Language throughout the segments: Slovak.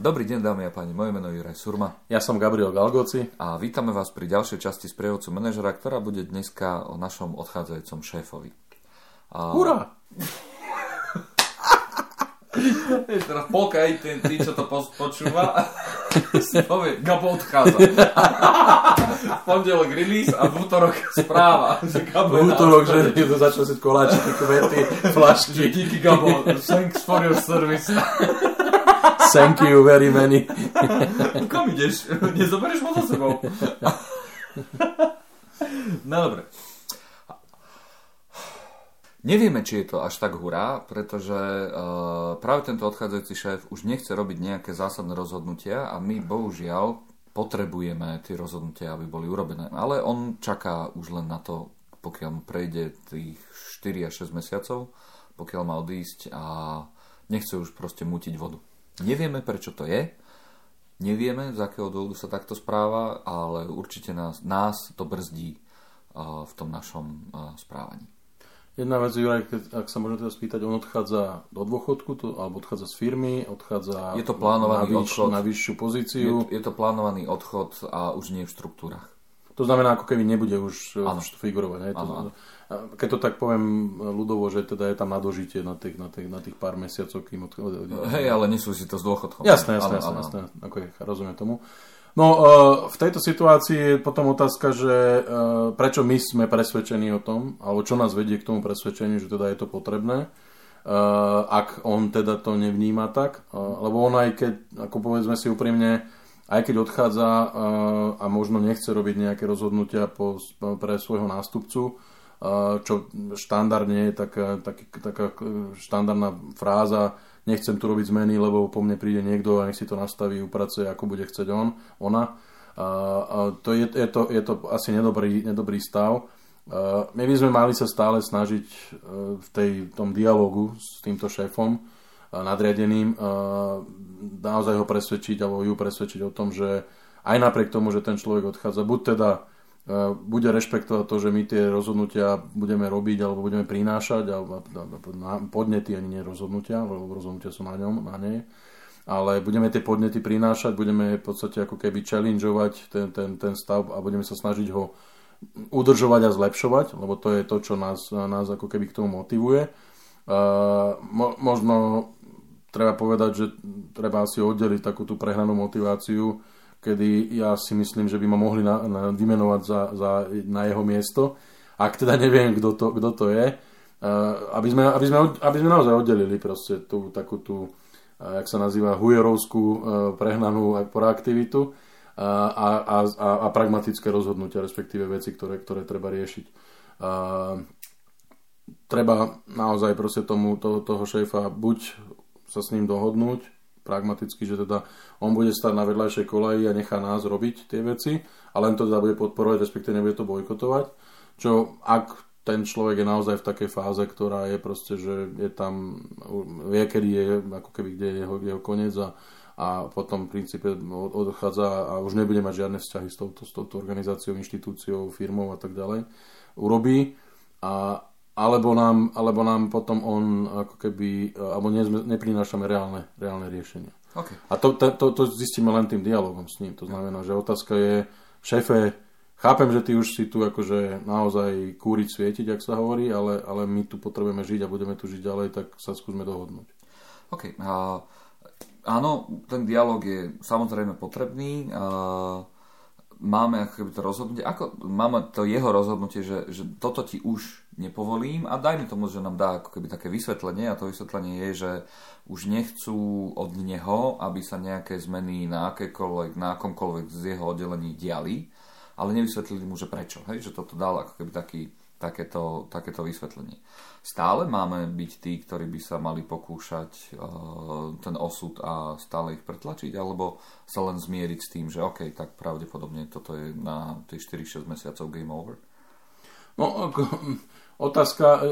Dobrý deň, dámy a páni, moje meno je Juraj Surma. Ja som Gabriel Galgoci. A vítame vás pri ďalšej časti z prievodcu manažera, ktorá bude dneska o našom odchádzajúcom šéfovi. A... Hurá! Vieš, teraz polka aj ten, tí, čo to počúva, si povie, Gabo odchádza. v pondelok release a v útorok správa. Že Gabo v útorok, že niekto začal si koláčiky, kvety, flašky. Díky Gabo, thanks for your service. Thank you very many. Kam ideš? Nezoberieš ma za sebou. No dobre. Nevieme, či je to až tak hurá, pretože uh, práve tento odchádzajúci šéf už nechce robiť nejaké zásadné rozhodnutia a my bohužiaľ potrebujeme tie rozhodnutia, aby boli urobené. Ale on čaká už len na to, pokiaľ mu prejde tých 4 až 6 mesiacov, pokiaľ má odísť a nechce už proste mutiť vodu. Nevieme, prečo to je, nevieme, z akého dôvodu sa takto správa, ale určite nás, nás to brzdí uh, v tom našom uh, správaní. Jedna vec, Juraj, ak sa môžem teda spýtať, on odchádza do dôchodku, to, alebo odchádza z firmy, odchádza je to plánovaný na, vyš, odchod, na vyššiu pozíciu. Je, je to plánovaný odchod a už nie v štruktúrach. To znamená, ako keby nebude už ano. figurovať. Ne? To, ano. Keď to tak poviem ľudovo, že teda je tam nadožitie na tých, na tých, na tých pár mesiacov, kým od... Hej, ale nesúvisí to s dôchodkom. Jasné, jasné, jasné, jasné. Ako je, rozumiem tomu. No, v tejto situácii je potom otázka, že prečo my sme presvedčení o tom, alebo čo nás vedie k tomu presvedčeniu, že teda je to potrebné, ak on teda to nevníma tak, lebo on aj keď, ako povedzme si úprimne, aj keď odchádza uh, a možno nechce robiť nejaké rozhodnutia po, pre svojho nástupcu, čo štandardne je taká, taká, taká štandardná fráza nechcem tu robiť zmeny, lebo po mne príde niekto a nech si to nastaví, upracuje, ako bude chcieť on, ona. A, a to je, je, to, je to asi nedobrý, nedobrý stav. My by sme mali sa stále snažiť v tej, tom dialogu s týmto šéfom nadriadeným naozaj ho presvedčiť alebo ju presvedčiť o tom, že aj napriek tomu, že ten človek odchádza, buď teda E, bude rešpektovať to, že my tie rozhodnutia budeme robiť alebo budeme prinášať, alebo podnety ani nie rozhodnutia, lebo rozhodnutia sú na ňom, na nej, ale budeme tie podnety prinášať, budeme v podstate ako keby challengeovať ten, ten, ten stav a budeme sa snažiť ho udržovať a zlepšovať, lebo to je to, čo nás, nás ako keby k tomu motivuje. Uh, mo, možno treba povedať, že treba asi oddeliť takú tú prehnanú motiváciu kedy ja si myslím, že by ma mohli na, na, vymenovať za, za, na jeho miesto, ak teda neviem, kto to, to je, uh, aby, sme, aby, sme, aby sme naozaj oddelili proste tú takú tú, uh, jak sa nazýva, hujerovskú uh, prehnanú proaktivitu a, a, a, a pragmatické rozhodnutia, respektíve veci, ktoré, ktoré treba riešiť. Uh, treba naozaj proste tomu, to, toho šéfa buď sa s ním dohodnúť, pragmaticky, že teda on bude stať na vedľajšej koleji a nechá nás robiť tie veci a len to teda bude podporovať, respektíve nebude to bojkotovať. Čo ak ten človek je naozaj v takej fáze, ktorá je proste, že je tam, vie, kedy je, ako keby, kde je jeho, jeho koniec a, a potom v princípe odchádza a už nebude mať žiadne vzťahy s touto, s touto organizáciou, inštitúciou, firmou a tak ďalej, urobí a, alebo nám, alebo nám potom on ako keby, alebo ne, neprinášame reálne, reálne riešenie. Okay. A to, to, to, to zistíme len tým dialogom s ním. To znamená, že otázka je, šéfe, chápem, že ty už si tu akože naozaj kúriť, svietiť, ak sa hovorí, ale, ale my tu potrebujeme žiť a budeme tu žiť ďalej, tak sa skúsme dohodnúť. OK. Uh, áno, ten dialog je samozrejme potrebný. Uh, máme ako keby to rozhodnutie, ako máme to jeho rozhodnutie, že, že toto ti už nepovolím a dajme tomu, že nám dá ako keby také vysvetlenie a to vysvetlenie je, že už nechcú od neho, aby sa nejaké zmeny na akékoľvek, na akomkoľvek z jeho oddelení diali, ale nevysvetlili mu, že prečo, hej, že toto dal ako keby taký takéto, takéto vysvetlenie. Stále máme byť tí, ktorí by sa mali pokúšať uh, ten osud a stále ich pretlačiť, alebo sa len zmieriť s tým, že OK, tak pravdepodobne toto je na tých 4-6 mesiacov game over? No, ako, otázka,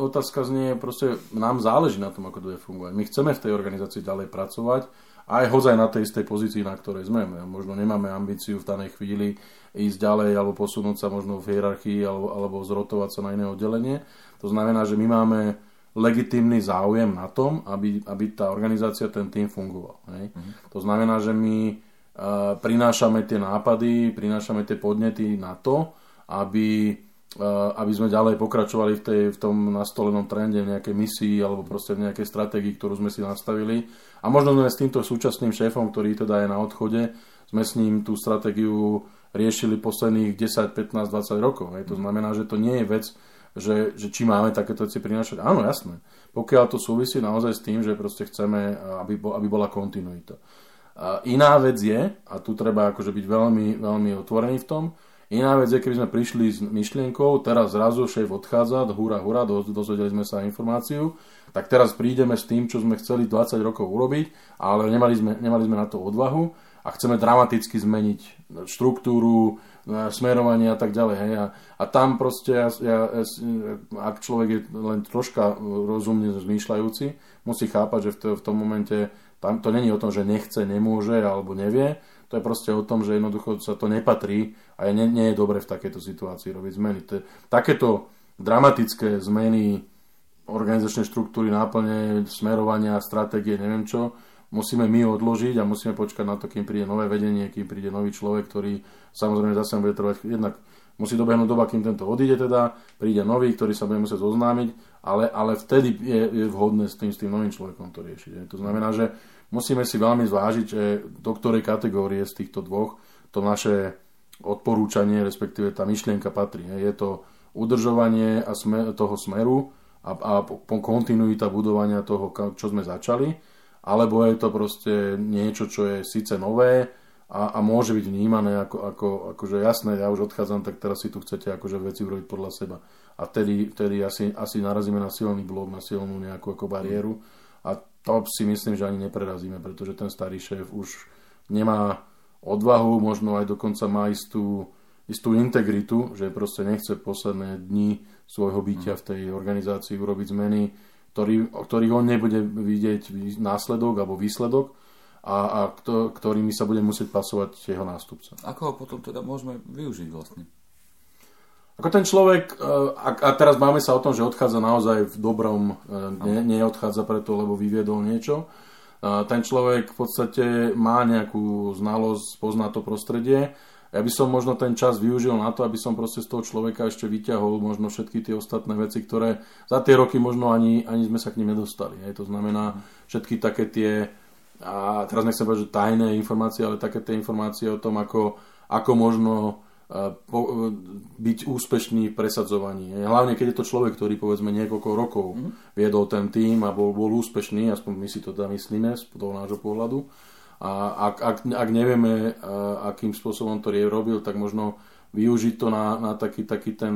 otázka znie, proste nám záleží na tom, ako to je fungovať. My chceme v tej organizácii ďalej pracovať, aj hozaj na tej istej pozícii, na ktorej sme. Možno nemáme ambíciu v danej chvíli ísť ďalej alebo posunúť sa možno v hierarchii alebo, alebo zrotovať sa na iné oddelenie. To znamená, že my máme legitímny záujem na tom, aby, aby tá organizácia, ten tým fungoval. Hej. Mm. To znamená, že my uh, prinášame tie nápady, prinášame tie podnety na to, aby aby sme ďalej pokračovali v, tej, v tom nastolenom trende, v nejakej misii alebo proste v nejakej stratégii, ktorú sme si nastavili. A možno sme s týmto súčasným šéfom, ktorý teda je na odchode, sme s ním tú stratégiu riešili posledných 10, 15, 20 rokov. Hej. To znamená, že to nie je vec, že, že či máme takéto veci prinášať. Áno, jasné. Pokiaľ to súvisí naozaj s tým, že proste chceme, aby, aby bola kontinuita. A iná vec je, a tu treba akože byť veľmi, veľmi otvorený v tom, Iná vec je, keby sme prišli s myšlienkou, teraz zrazu šéf odchádza, hura, hura, dozvedeli sme sa informáciu, tak teraz prídeme s tým, čo sme chceli 20 rokov urobiť, ale nemali sme, nemali sme na to odvahu a chceme dramaticky zmeniť štruktúru, e, smerovanie a tak ďalej. Hej. A, a tam proste, ja, ja, ak človek je len troška rozumne zmýšľajúci, musí chápať, že v, to, v tom momente tam to není o tom, že nechce, nemôže alebo nevie, to je proste o tom, že jednoducho sa to nepatrí a nie, nie je dobre v takejto situácii robiť zmeny. To, takéto dramatické zmeny organizačnej štruktúry, náplne, smerovania, stratégie, neviem čo, musíme my odložiť a musíme počkať na to, kým príde nové vedenie, kým príde nový človek, ktorý samozrejme zase bude trvať jednak musí dobehnúť doba, kým tento odíde teda, príde nový, ktorý sa bude musieť zoznámiť, ale, ale vtedy je, je vhodné s tým, s tým novým človekom to riešiť. To znamená, že musíme si veľmi zvážiť, že do ktorej kategórie z týchto dvoch to naše odporúčanie, respektíve tá myšlienka patrí. Je to udržovanie a sme, toho smeru a, a kontinuita budovania toho, čo sme začali, alebo je to proste niečo, čo je síce nové a, a môže byť vnímané ako, ako, ako, že jasné, ja už odchádzam, tak teraz si tu chcete akože veci urobiť podľa seba. A vtedy, vtedy asi, asi narazíme na silný blok, na silnú nejakú ako bariéru. A to si myslím, že ani neprerazíme, pretože ten starý šéf už nemá odvahu, možno aj dokonca má istú, istú integritu, že proste nechce posledné dni svojho bytia v tej organizácii urobiť zmeny, ktorý, o ktorých on nebude vidieť následok alebo výsledok a, a kto, ktorými sa bude musieť pasovať jeho nástupca. Ako ho potom teda môžeme využiť vlastne? Ako ten človek, e, a, a teraz máme sa o tom, že odchádza naozaj v dobrom, e, nie, neodchádza preto, lebo vyviedol niečo. Ten človek v podstate má nejakú znalosť, pozná to prostredie. Ja by som možno ten čas využil na to, aby som proste z toho človeka ešte vyťahol možno všetky tie ostatné veci, ktoré za tie roky možno ani, ani sme sa k ním nedostali. Hej. To znamená všetky také tie, a teraz nechcem povedať, že tajné informácie, ale také tie informácie o tom, ako, ako možno byť úspešný v presadzovaní. Hlavne keď je to človek, ktorý povedzme niekoľko rokov mm. viedol ten tým a bol, bol úspešný, aspoň my si to teda myslíme z toho nášho pohľadu. A ak, ak, ak nevieme, akým spôsobom to robil, tak možno využiť to na, na taký, taký ten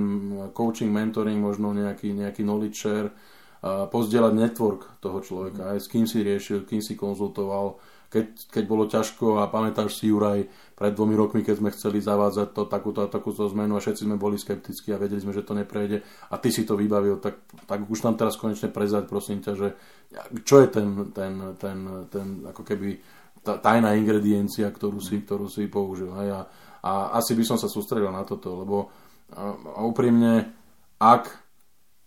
coaching, mentoring, možno nejaký, nejaký knowledge share, pozdieľať network toho človeka, aj s kým si riešil, kým si konzultoval, keď, keď bolo ťažko a pamätáš si Juraj pred dvomi rokmi, keď sme chceli zavádzať to, takúto a takúto zmenu a všetci sme boli skeptickí a vedeli sme, že to neprejde a ty si to vybavil, tak, tak už nám teraz konečne prezať, prosím ťa, že čo je ten, ten, ten, ten ako keby tajná ingrediencia, ktorú si, ktorú si použil. Hej? A, a asi by som sa sústredil na toto, lebo a, úprimne, ak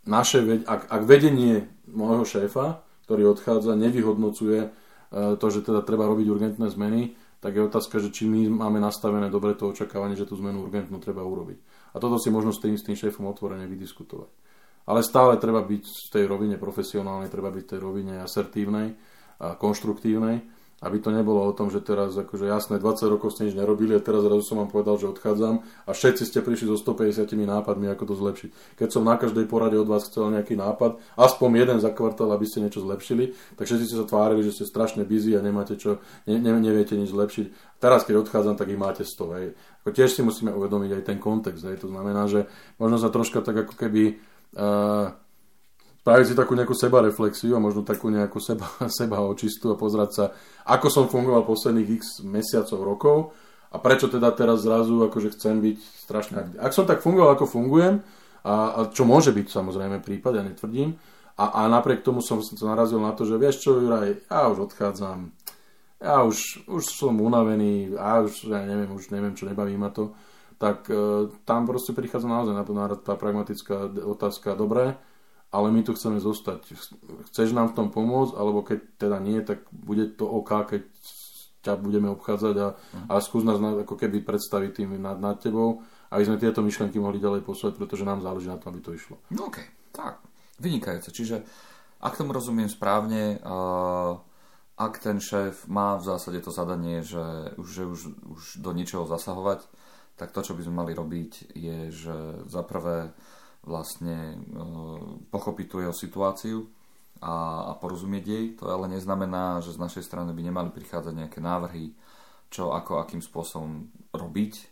naše, ak, ak vedenie môjho šéfa, ktorý odchádza, nevyhodnocuje to, že teda treba robiť urgentné zmeny, tak je otázka, že či my máme nastavené dobre to očakávanie, že tú zmenu urgentnú treba urobiť. A toto si možno s tým, s tým šéfom otvorene vydiskutovať. Ale stále treba byť v tej rovine profesionálnej, treba byť v tej rovine asertívnej a konštruktívnej aby to nebolo o tom, že teraz akože jasné 20 rokov ste nič nerobili a teraz zrazu som vám povedal, že odchádzam a všetci ste prišli so 150 nápadmi, ako to zlepšiť. Keď som na každej porade od vás chcel nejaký nápad, aspoň jeden za kvartál, aby ste niečo zlepšili, tak všetci ste sa tvárili, že ste strašne busy a nemáte čo, ne, ne, neviete nič zlepšiť. Teraz, keď odchádzam, tak ich máte 100. Hej. Ako tiež si musíme uvedomiť aj ten kontext. Hej. To znamená, že možno sa troška tak ako keby uh, spraviť si takú nejakú sebareflexiu a možno takú nejakú seba, seba očistú a pozrieť sa, ako som fungoval posledných x mesiacov, rokov a prečo teda teraz zrazu akože chcem byť strašne aktívny. Ak som tak fungoval, ako fungujem, a, a čo môže byť samozrejme prípad, ja netvrdím, a, a napriek tomu som sa narazil na to, že vieš čo, Juraj, ja už odchádzam, ja už, už som unavený, ja už ja neviem, už neviem, čo nebaví ma to, tak e, tam proste prichádza naozaj na tá pragmatická otázka, dobré, ale my tu chceme zostať. Chceš nám v tom pomôcť, alebo keď teda nie, tak bude to OK, keď ťa budeme obchádzať a, uh-huh. a skús nás ako keby predstaviť tým nad, nad tebou, aby sme tieto myšlenky mohli ďalej posúvať, pretože nám záleží na tom, aby to išlo. No OK, tak, vynikajúce. Čiže ak tomu rozumiem správne, uh, ak ten šéf má v zásade to zadanie, že už, že už, už do ničoho zasahovať, tak to, čo by sme mali robiť, je, že za prvé vlastne e, pochopiť tú jeho situáciu a, a porozumieť jej. To ale neznamená, že z našej strany by nemali prichádzať nejaké návrhy, čo ako, akým spôsobom robiť e,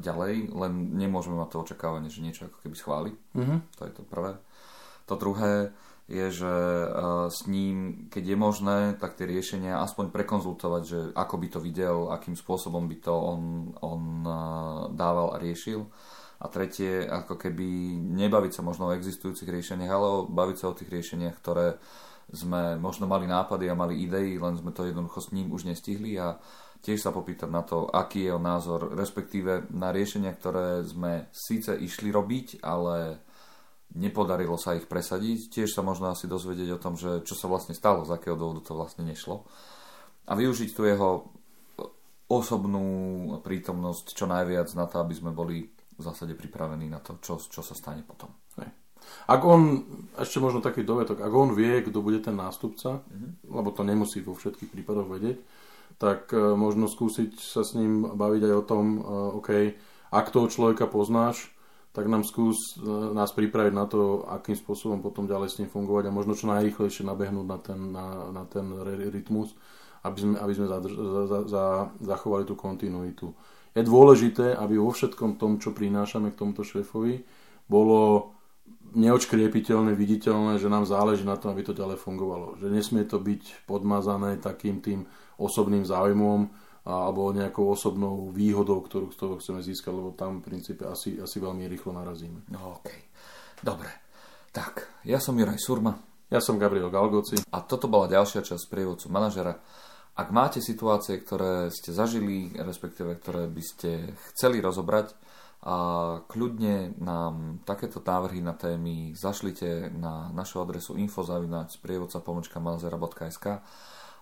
ďalej, len nemôžeme mať to očakávanie, že niečo ako keby schváli. Mm-hmm. To je to prvé. To druhé je, že e, s ním, keď je možné, tak tie riešenia aspoň prekonzultovať, že ako by to videl, akým spôsobom by to on, on e, dával a riešil a tretie, ako keby nebaviť sa možno o existujúcich riešeniach, ale baviť sa o tých riešeniach, ktoré sme možno mali nápady a mali idei, len sme to jednoducho s ním už nestihli a tiež sa popýtať na to, aký je jeho názor, respektíve na riešenia, ktoré sme síce išli robiť, ale nepodarilo sa ich presadiť. Tiež sa možno asi dozvedieť o tom, že čo sa vlastne stalo, z akého dôvodu to vlastne nešlo. A využiť tu jeho osobnú prítomnosť čo najviac na to, aby sme boli v zásade pripravený na to, čo, čo sa stane potom. Hej. Ak on, ešte možno taký dovetok, ak on vie, kto bude ten nástupca, mm-hmm. lebo to nemusí vo všetkých prípadoch vedieť, tak uh, možno skúsiť sa s ním baviť aj o tom, uh, OK, ak toho človeka poznáš, tak nám skús uh, nás pripraviť na to, akým spôsobom potom ďalej s ním fungovať a možno čo najrychlejšie nabehnúť na ten, na, na ten rytmus, aby sme, aby sme zadrž, za, za, za, zachovali tú kontinuitu je dôležité, aby vo všetkom tom, čo prinášame k tomuto šéfovi, bolo neočkriepiteľné, viditeľné, že nám záleží na tom, aby to ďalej fungovalo. Že nesmie to byť podmazané takým tým osobným záujmom alebo nejakou osobnou výhodou, ktorú z toho chceme získať, lebo tam v princípe asi, asi veľmi rýchlo narazíme. No, OK. Dobre. Tak, ja som Juraj Surma. Ja som Gabriel Galgoci. A toto bola ďalšia časť prievodcu manažera. Ak máte situácie, ktoré ste zažili, respektíve ktoré by ste chceli rozobrať, a kľudne nám takéto návrhy na témy zašlite na našu adresu infozavinač sprievodca pomočka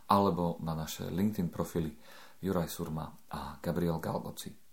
alebo na naše LinkedIn profily Juraj Surma a Gabriel Galgoci.